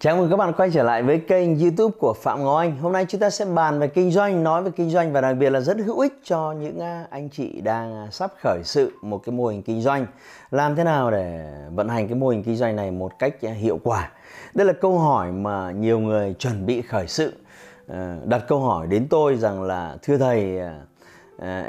Chào mừng các bạn quay trở lại với kênh YouTube của Phạm Ngọc Anh. Hôm nay chúng ta sẽ bàn về kinh doanh, nói về kinh doanh và đặc biệt là rất hữu ích cho những à, anh chị đang à, sắp khởi sự một cái mô hình kinh doanh. Làm thế nào để vận hành cái mô hình kinh doanh này một cách à, hiệu quả? Đây là câu hỏi mà nhiều người chuẩn bị khởi sự ờ, đặt câu hỏi đến tôi rằng là thưa thầy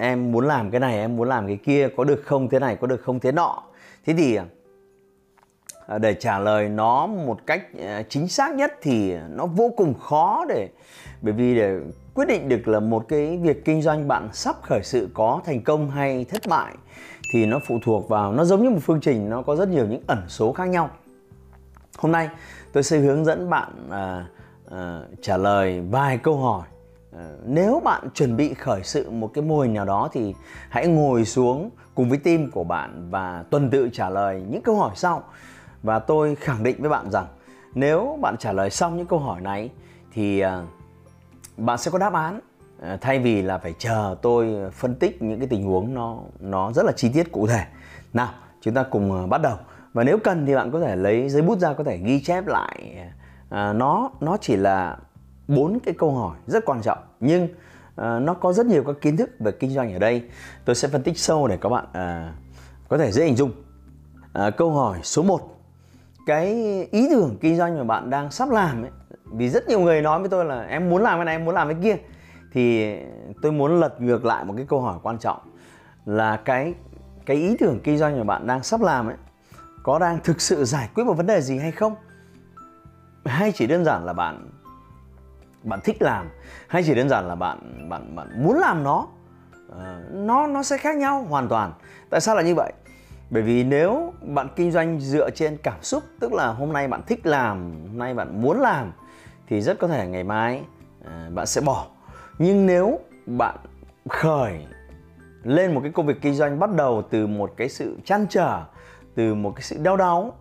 em muốn làm cái này, em muốn làm cái kia có được không thế này, có được không thế nọ. Thế thì À, để trả lời nó một cách à, chính xác nhất thì nó vô cùng khó để bởi vì để quyết định được là một cái việc kinh doanh bạn sắp khởi sự có thành công hay thất bại thì nó phụ thuộc vào nó giống như một phương trình nó có rất nhiều những ẩn số khác nhau. Hôm nay tôi sẽ hướng dẫn bạn à, à, trả lời vài câu hỏi. À, nếu bạn chuẩn bị khởi sự một cái mô hình nào đó thì hãy ngồi xuống cùng với team của bạn và tuần tự trả lời những câu hỏi sau và tôi khẳng định với bạn rằng nếu bạn trả lời xong những câu hỏi này thì ờ, bạn sẽ có đáp án. Ờ, thay vì là phải chờ tôi phân tích những cái tình huống nó nó rất là chi tiết cụ thể. Nào chúng ta cùng ờ, bắt đầu. Và nếu cần thì bạn có thể lấy giấy bút ra có thể ghi chép lại à, nó nó chỉ là bốn cái câu hỏi rất quan trọng. Nhưng à, nó có rất nhiều các kiến thức về kinh doanh ở đây. Tôi sẽ phân tích sâu để các bạn à, có thể dễ hình dung. À, câu hỏi số 1 cái ý tưởng kinh doanh mà bạn đang sắp làm ấy vì rất nhiều người nói với tôi là em muốn làm cái này em muốn làm cái kia thì tôi muốn lật ngược lại một cái câu hỏi quan trọng là cái cái ý tưởng kinh doanh mà bạn đang sắp làm ấy có đang thực sự giải quyết một vấn đề gì hay không? Hay chỉ đơn giản là bạn bạn thích làm hay chỉ đơn giản là bạn bạn bạn muốn làm nó? Uh, nó nó sẽ khác nhau hoàn toàn. Tại sao là như vậy? Bởi vì nếu bạn kinh doanh dựa trên cảm xúc, tức là hôm nay bạn thích làm, hôm nay bạn muốn làm, thì rất có thể ngày mai à, bạn sẽ bỏ. Nhưng nếu bạn khởi lên một cái công việc kinh doanh bắt đầu từ một cái sự chăn trở, từ một cái sự đau đáu,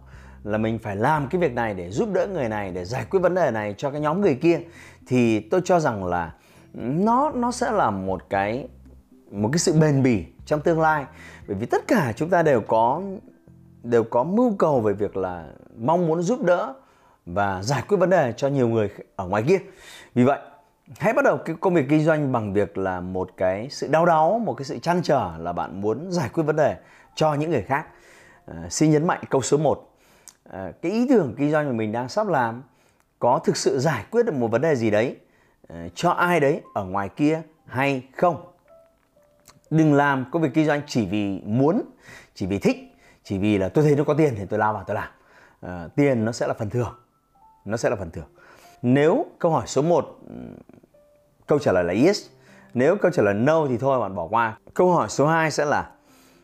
là mình phải làm cái việc này để giúp đỡ người này, để giải quyết vấn đề này cho cái nhóm người kia, thì tôi cho rằng là nó nó sẽ là một cái một cái sự bền bỉ trong tương lai. Bởi vì tất cả chúng ta đều có đều có mưu cầu về việc là mong muốn giúp đỡ và giải quyết vấn đề cho nhiều người ở ngoài kia. Vì vậy hãy bắt đầu cái công việc kinh doanh bằng việc là một cái sự đau đáu một cái sự chăn trở là bạn muốn giải quyết vấn đề cho những người khác. À, xin nhấn mạnh câu số 1 à, cái ý tưởng kinh doanh mà mình đang sắp làm có thực sự giải quyết được một vấn đề gì đấy à, cho ai đấy ở ngoài kia hay không? Đừng làm công việc kinh doanh chỉ vì muốn chỉ vì thích chỉ vì là tôi thấy nó có tiền thì tôi lao vào tôi làm. À, tiền nó sẽ là phần thưởng nó sẽ là phần thưởng. Nếu câu hỏi số 1 câu trả lời là yes. Nếu câu trả lời no thì thôi bạn bỏ qua. Câu hỏi số 2 sẽ là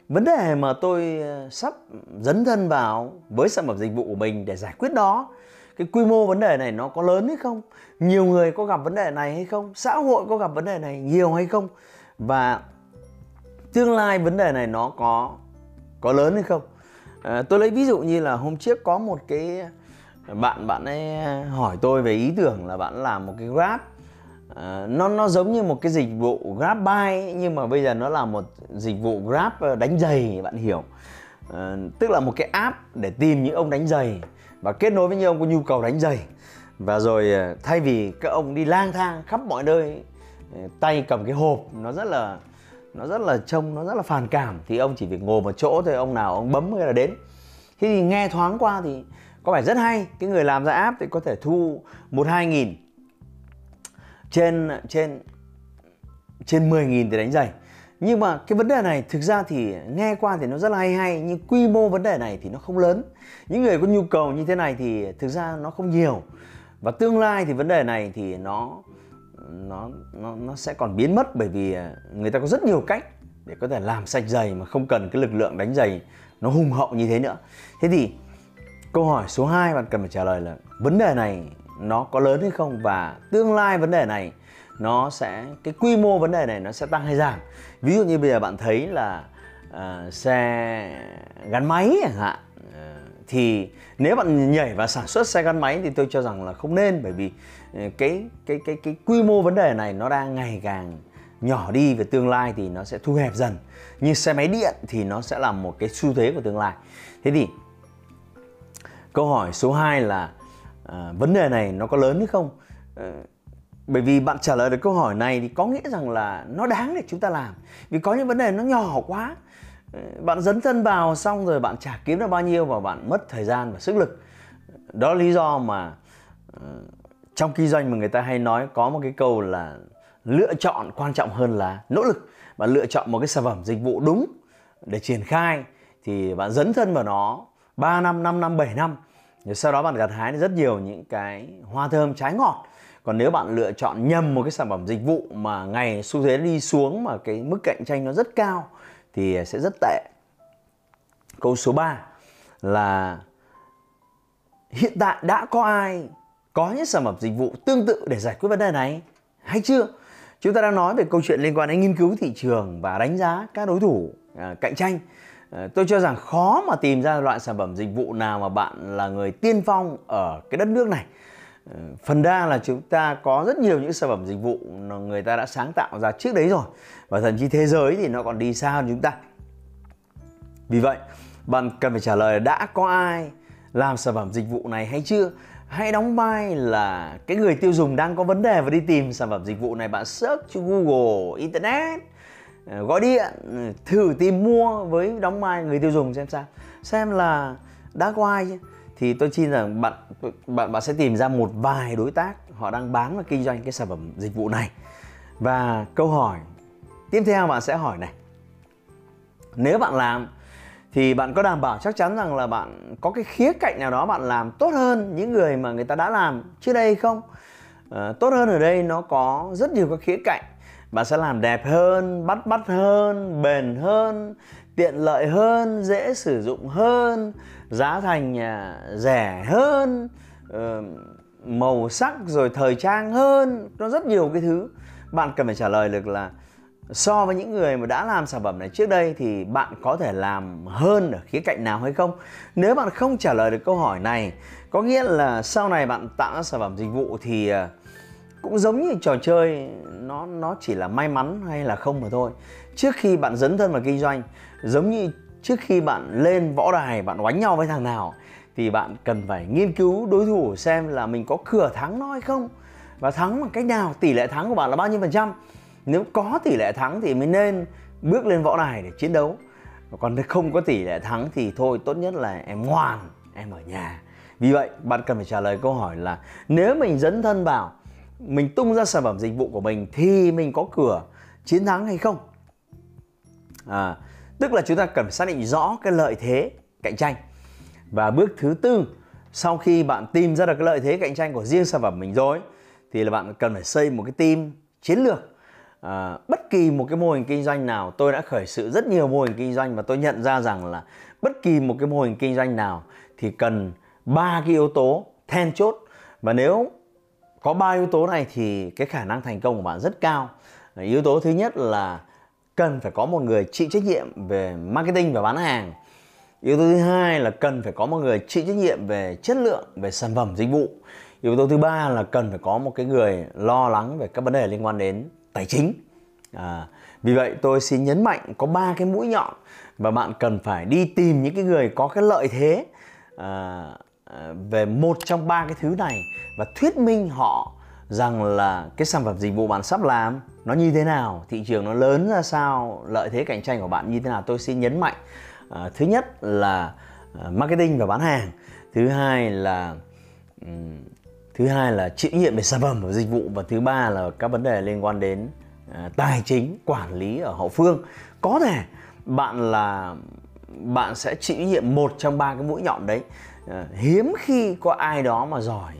vấn đề mà tôi ờ, sắp dấn thân vào với sản phẩm dịch vụ của mình để giải quyết đó cái quy mô vấn đề này nó có lớn hay không? Nhiều người có gặp vấn đề này hay không? Xã hội có gặp vấn đề này nhiều hay không? Và tương lai vấn đề này nó có có lớn hay không? À, tôi lấy ví dụ như là hôm trước có một cái bạn bạn ấy hỏi tôi về ý tưởng là bạn làm một cái grab. À, nó nó giống như một cái dịch vụ grab buy nhưng mà bây giờ nó là một dịch vụ grab ờ, đánh giày bạn hiểu. À, tức là một cái app để tìm những ông đánh giày và kết nối với những ông có nhu cầu đánh giày. Và rồi ờ, thay vì các ông đi lang thang khắp mọi nơi ờ, tay cầm cái hộp nó rất là nó rất là trông, nó rất là phản cảm. Thì ông chỉ việc ngồi một chỗ thôi, ông nào ông bấm hay là đến. Thế thì nghe thoáng qua thì có vẻ rất hay. Cái người làm ra app thì có thể thu một, hai nghìn trên trên trên 10 nghìn thì đánh giày. Nhưng mà cái vấn đề này thực ra thì nghe qua thì nó rất là hay hay, nhưng quy mô vấn đề này thì nó không lớn. Những người có nhu cầu như thế này thì thực ra nó không nhiều. Và tương lai thì vấn đề này thì nó nó nó nó sẽ còn biến mất bởi vì à, người ta có rất nhiều cách để có thể làm sạch giày mà không cần cái lực lượng đánh giày nó hùng hậu như thế nữa. Thế thì câu hỏi số 2 bạn cần phải trả lời là vấn đề này nó có lớn hay không và tương lai vấn đề này nó sẽ, cái quy mô vấn đề này nó sẽ tăng hay giảm ví dụ như bây giờ bạn thấy là Ờ, xe gắn máy chẳng hạn. Ờ, thì nếu bạn nhảy vào sản xuất xe gắn máy thì tôi cho rằng là không nên bởi vì ờ, cái cái cái cái quy mô vấn đề này nó đang ngày càng nhỏ đi về tương lai thì nó sẽ thu hẹp dần. Như xe máy điện thì nó sẽ là một cái xu thế của tương lai. Thế thì câu hỏi số 2 là à, vấn đề này nó có lớn hay không? À, bởi vì bạn trả lời được câu hỏi này thì có nghĩa rằng là nó đáng để chúng ta làm. Vì có những vấn đề nó nhỏ quá bạn dấn thân vào xong rồi bạn trả kiếm được bao nhiêu và bạn mất thời gian và sức lực. Đó là lý do mà ờ, trong kinh doanh mà người ta hay nói có một cái câu là lựa chọn quan trọng hơn là nỗ lực. Bạn lựa chọn một cái sản phẩm dịch vụ đúng để triển khai thì bạn dấn thân vào nó 3 năm, 5 năm, 7 năm. Rồi sau đó bạn gặt hái rất nhiều những cái hoa thơm trái ngọt. Còn nếu bạn lựa chọn nhầm một cái sản phẩm dịch vụ mà ngày xu thế đi xuống mà cái mức cạnh tranh nó rất cao thì sẽ rất tệ. Câu số 3 là hiện tại đã có ai có những sản phẩm dịch vụ tương tự để giải quyết vấn đề này? Hay chưa? Chúng ta đang nói về câu chuyện liên quan đến nghiên cứu thị trường và đánh giá các đối thủ à, cạnh tranh. À, tôi cho rằng khó mà tìm ra loại sản phẩm dịch vụ nào mà bạn là người tiên phong ở cái đất nước này. Ờ, phần đa là chúng ta có rất nhiều những sản phẩm dịch vụ người ta đã sáng tạo ra trước đấy rồi. Và thậm chí thế giới thì nó còn đi xa hơn chúng ta. Vì vậy bạn cần phải trả lời đã có ai làm sản phẩm dịch vụ này hay chưa? Hãy đóng vai là cái người tiêu dùng đang có vấn đề và đi tìm sản phẩm dịch vụ này. Bạn search trên Google, Internet ờ, gọi điện ừ, thử tìm mua với đóng vai người tiêu dùng xem sao. Xem là đã có ai chưa? Thì tôi tin rằng bạn bạn bạn sẽ tìm ra một vài đối tác họ đang bán và kinh doanh cái sản phẩm dịch vụ này. Và câu hỏi tiếp theo bạn sẽ hỏi này. Nếu bạn làm thì bạn có đảm bảo chắc chắn rằng là bạn có cái khía cạnh nào đó bạn làm tốt hơn những người mà người ta đã làm trước đây không? À, tốt hơn ở đây nó có rất nhiều các khía cạnh. Bạn sẽ làm đẹp hơn bắt bắt hơn bền hơn tiện lợi hơn dễ sử dụng hơn giá thành à, rẻ hơn màu sắc rồi thời trang hơn nó rất nhiều cái thứ. Bạn cần phải trả lời được là so với những người mà đã làm sản phẩm này trước đây thì bạn có thể làm hơn ở khía cạnh nào hay không? Nếu bạn không trả lời được câu hỏi này có nghĩa là sau này bạn tạo ra sản phẩm dịch vụ thì uh, cũng giống như trò chơi, nó nó chỉ là may mắn hay là không mà thôi. Trước khi bạn dấn thân vào kinh doanh, giống như trước khi bạn lên võ đài, bạn đánh nhau với thằng nào, thì bạn cần phải nghiên cứu đối thủ xem là mình có cửa thắng nó hay không. Và thắng bằng cách nào? Tỷ lệ thắng của bạn là bao nhiêu phần trăm? Nếu có tỷ lệ thắng thì mới nên bước lên võ đài để chiến đấu. Còn nếu không có tỷ lệ thắng thì thôi, tốt nhất là em ngoan, em ở nhà. Vì vậy, bạn cần phải trả lời câu hỏi là nếu mình dấn thân vào mình tung ra sản phẩm dịch vụ của mình thì mình có cửa chiến thắng hay không? À, tức là chúng ta cần phải xác định rõ cái lợi thế cạnh tranh. Và bước thứ tư sau khi bạn tìm ra được cái lợi thế cạnh tranh của riêng sản phẩm mình rồi thì là bạn cần phải xây một cái team chiến lược. À, bất kỳ một cái mô hình kinh doanh nào tôi đã khởi sự rất nhiều mô hình kinh doanh và tôi nhận ra rằng là bất kỳ một cái mô hình kinh doanh nào thì cần ba cái yếu tố then chốt. Và nếu có ba yếu tố này thì cái khả năng thành công của bạn rất cao. Yếu tố thứ nhất là cần phải có một người chịu trách nhiệm về marketing và bán hàng. Yếu tố thứ hai là cần phải có một người chịu trách nhiệm về chất lượng về sản phẩm dịch vụ. Yếu tố thứ ba là cần phải có một cái người lo lắng về các vấn đề liên quan đến tài chính. À, vì vậy tôi xin nhấn mạnh có ba cái mũi nhọn và bạn cần phải đi tìm những cái người có cái lợi thế à, Ờ, về một trong ba cái thứ này và thuyết minh họ rằng là cái sản phẩm dịch vụ bạn sắp làm nó như thế nào thị trường nó lớn ra sao lợi thế cạnh tranh của bạn như thế nào tôi xin nhấn mạnh. À, thứ nhất là ờ, marketing và bán hàng. Thứ hai là um, thứ hai là chịu nhiệm về sản phẩm và dịch vụ và thứ ba là các vấn đề liên quan đến uh, tài chính quản lý ở hậu phương. Có thể bạn là bạn sẽ chịu nhiệm một trong ba cái mũi nhọn đấy. Ờ, hiếm khi có ai đó mà giỏi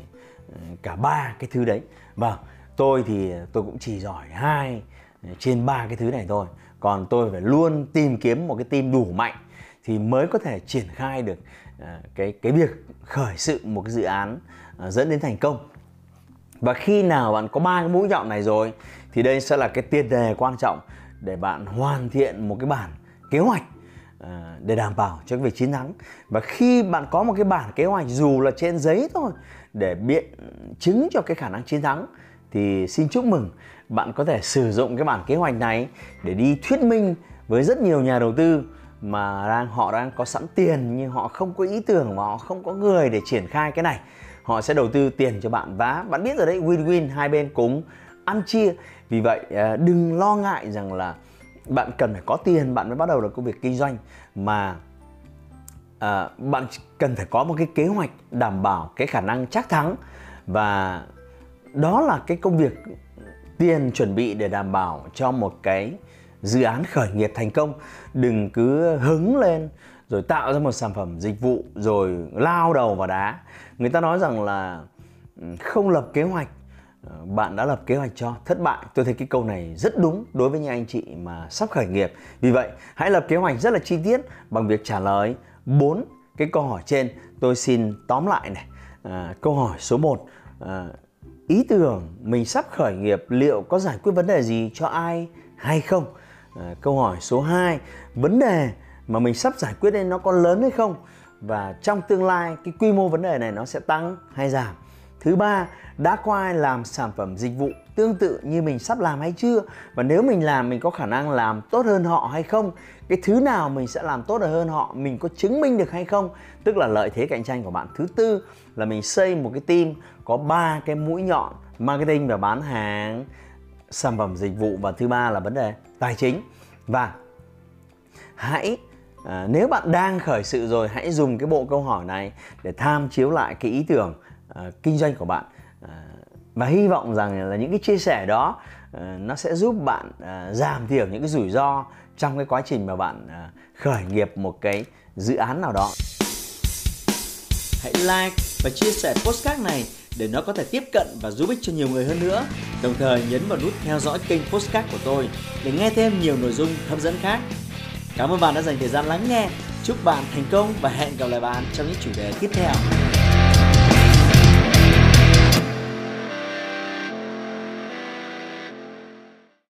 ừ, cả ba cái thứ đấy. Vâng tôi thì ờ, tôi cũng chỉ giỏi hai ờ, trên ba cái thứ này thôi. Còn tôi phải luôn tìm kiếm một cái team đủ mạnh thì mới có thể triển khai được cái cái việc khởi sự một cái dự án dẫn đến thành công. Và khi nào bạn có ba cái mũi nhọn này rồi thì đây sẽ là cái tiền đề quan trọng để bạn hoàn thiện một cái bản kế hoạch à, để đảm bảo cho cái việc chiến thắng. Và khi bạn có một cái bản kế hoạch dù là trên giấy thôi để biện chứng cho cái khả năng chiến thắng thì xin chúc mừng bạn có thể sử dụng cái bản kế hoạch này để đi thuyết minh với rất nhiều nhà đầu tư mà đang họ đang có sẵn tiền nhưng họ không có ý tưởng và họ không có người để triển khai cái này. Họ sẽ đầu tư tiền cho bạn. Và bạn biết rồi đấy win-win hai bên cùng ăn chia. Vì vậy à, đừng lo ngại rằng là bạn cần phải có tiền bạn mới bắt đầu được công việc kinh doanh. Mà à, bạn cần phải có một cái kế hoạch đảm bảo cái khả năng chắc thắng. Và đó là cái công việc tiền chuẩn bị để đảm bảo cho một cái dự án khởi nghiệp thành công. Đừng cứ hứng lên rồi tạo ra một sản phẩm dịch vụ rồi lao đầu vào đá. Người ta nói rằng là ừ, không lập kế hoạch Ờ, bạn đã lập kế hoạch cho thất bại. Tôi thấy cái câu này rất đúng đối với những anh chị mà sắp khởi nghiệp. Vì vậy hãy lập kế hoạch rất là chi tiết bằng việc trả lời bốn cái câu hỏi trên. Tôi xin tóm lại này. À, câu hỏi số 1 à, ờ, ý tưởng mình sắp khởi nghiệp liệu có giải quyết vấn đề gì cho ai hay không? À, câu hỏi số 2 vấn đề mà mình sắp giải quyết đây nó có lớn hay không? Và trong tương lai cái quy mô vấn đề này nó sẽ tăng hay giảm? Thứ ba đã có ai làm sản phẩm dịch vụ tương tự như mình sắp làm hay chưa? Và nếu mình làm mình có khả năng làm tốt hơn họ hay không? Cái thứ nào mình sẽ làm tốt hơn họ mình có chứng minh được hay không? Tức là lợi thế cạnh tranh của bạn. Thứ tư là mình xây một cái team có ba cái mũi nhọn marketing và bán hàng sản phẩm dịch vụ. Và thứ ba là vấn đề tài chính. Và hãy à, nếu bạn đang khởi sự rồi hãy dùng cái bộ câu hỏi này để tham chiếu lại cái ý tưởng À, kinh doanh của bạn à, và hy vọng rằng là những cái chia sẻ đó à, nó sẽ giúp bạn giảm thiểu những cái rủi ro trong cái quá trình mà bạn khởi nghiệp một cái dự án nào đó hãy like và chia sẻ postcard này để nó có thể tiếp cận và giúp ích cho nhiều người hơn nữa. Đồng thời nhấn vào nút theo dõi kênh Postcard của tôi để nghe thêm nhiều nội dung hấp dẫn khác. Cảm ơn bạn đã dành thời gian lắng nghe. Chúc bạn thành công và hẹn gặp lại bạn trong những chủ đề tiếp theo.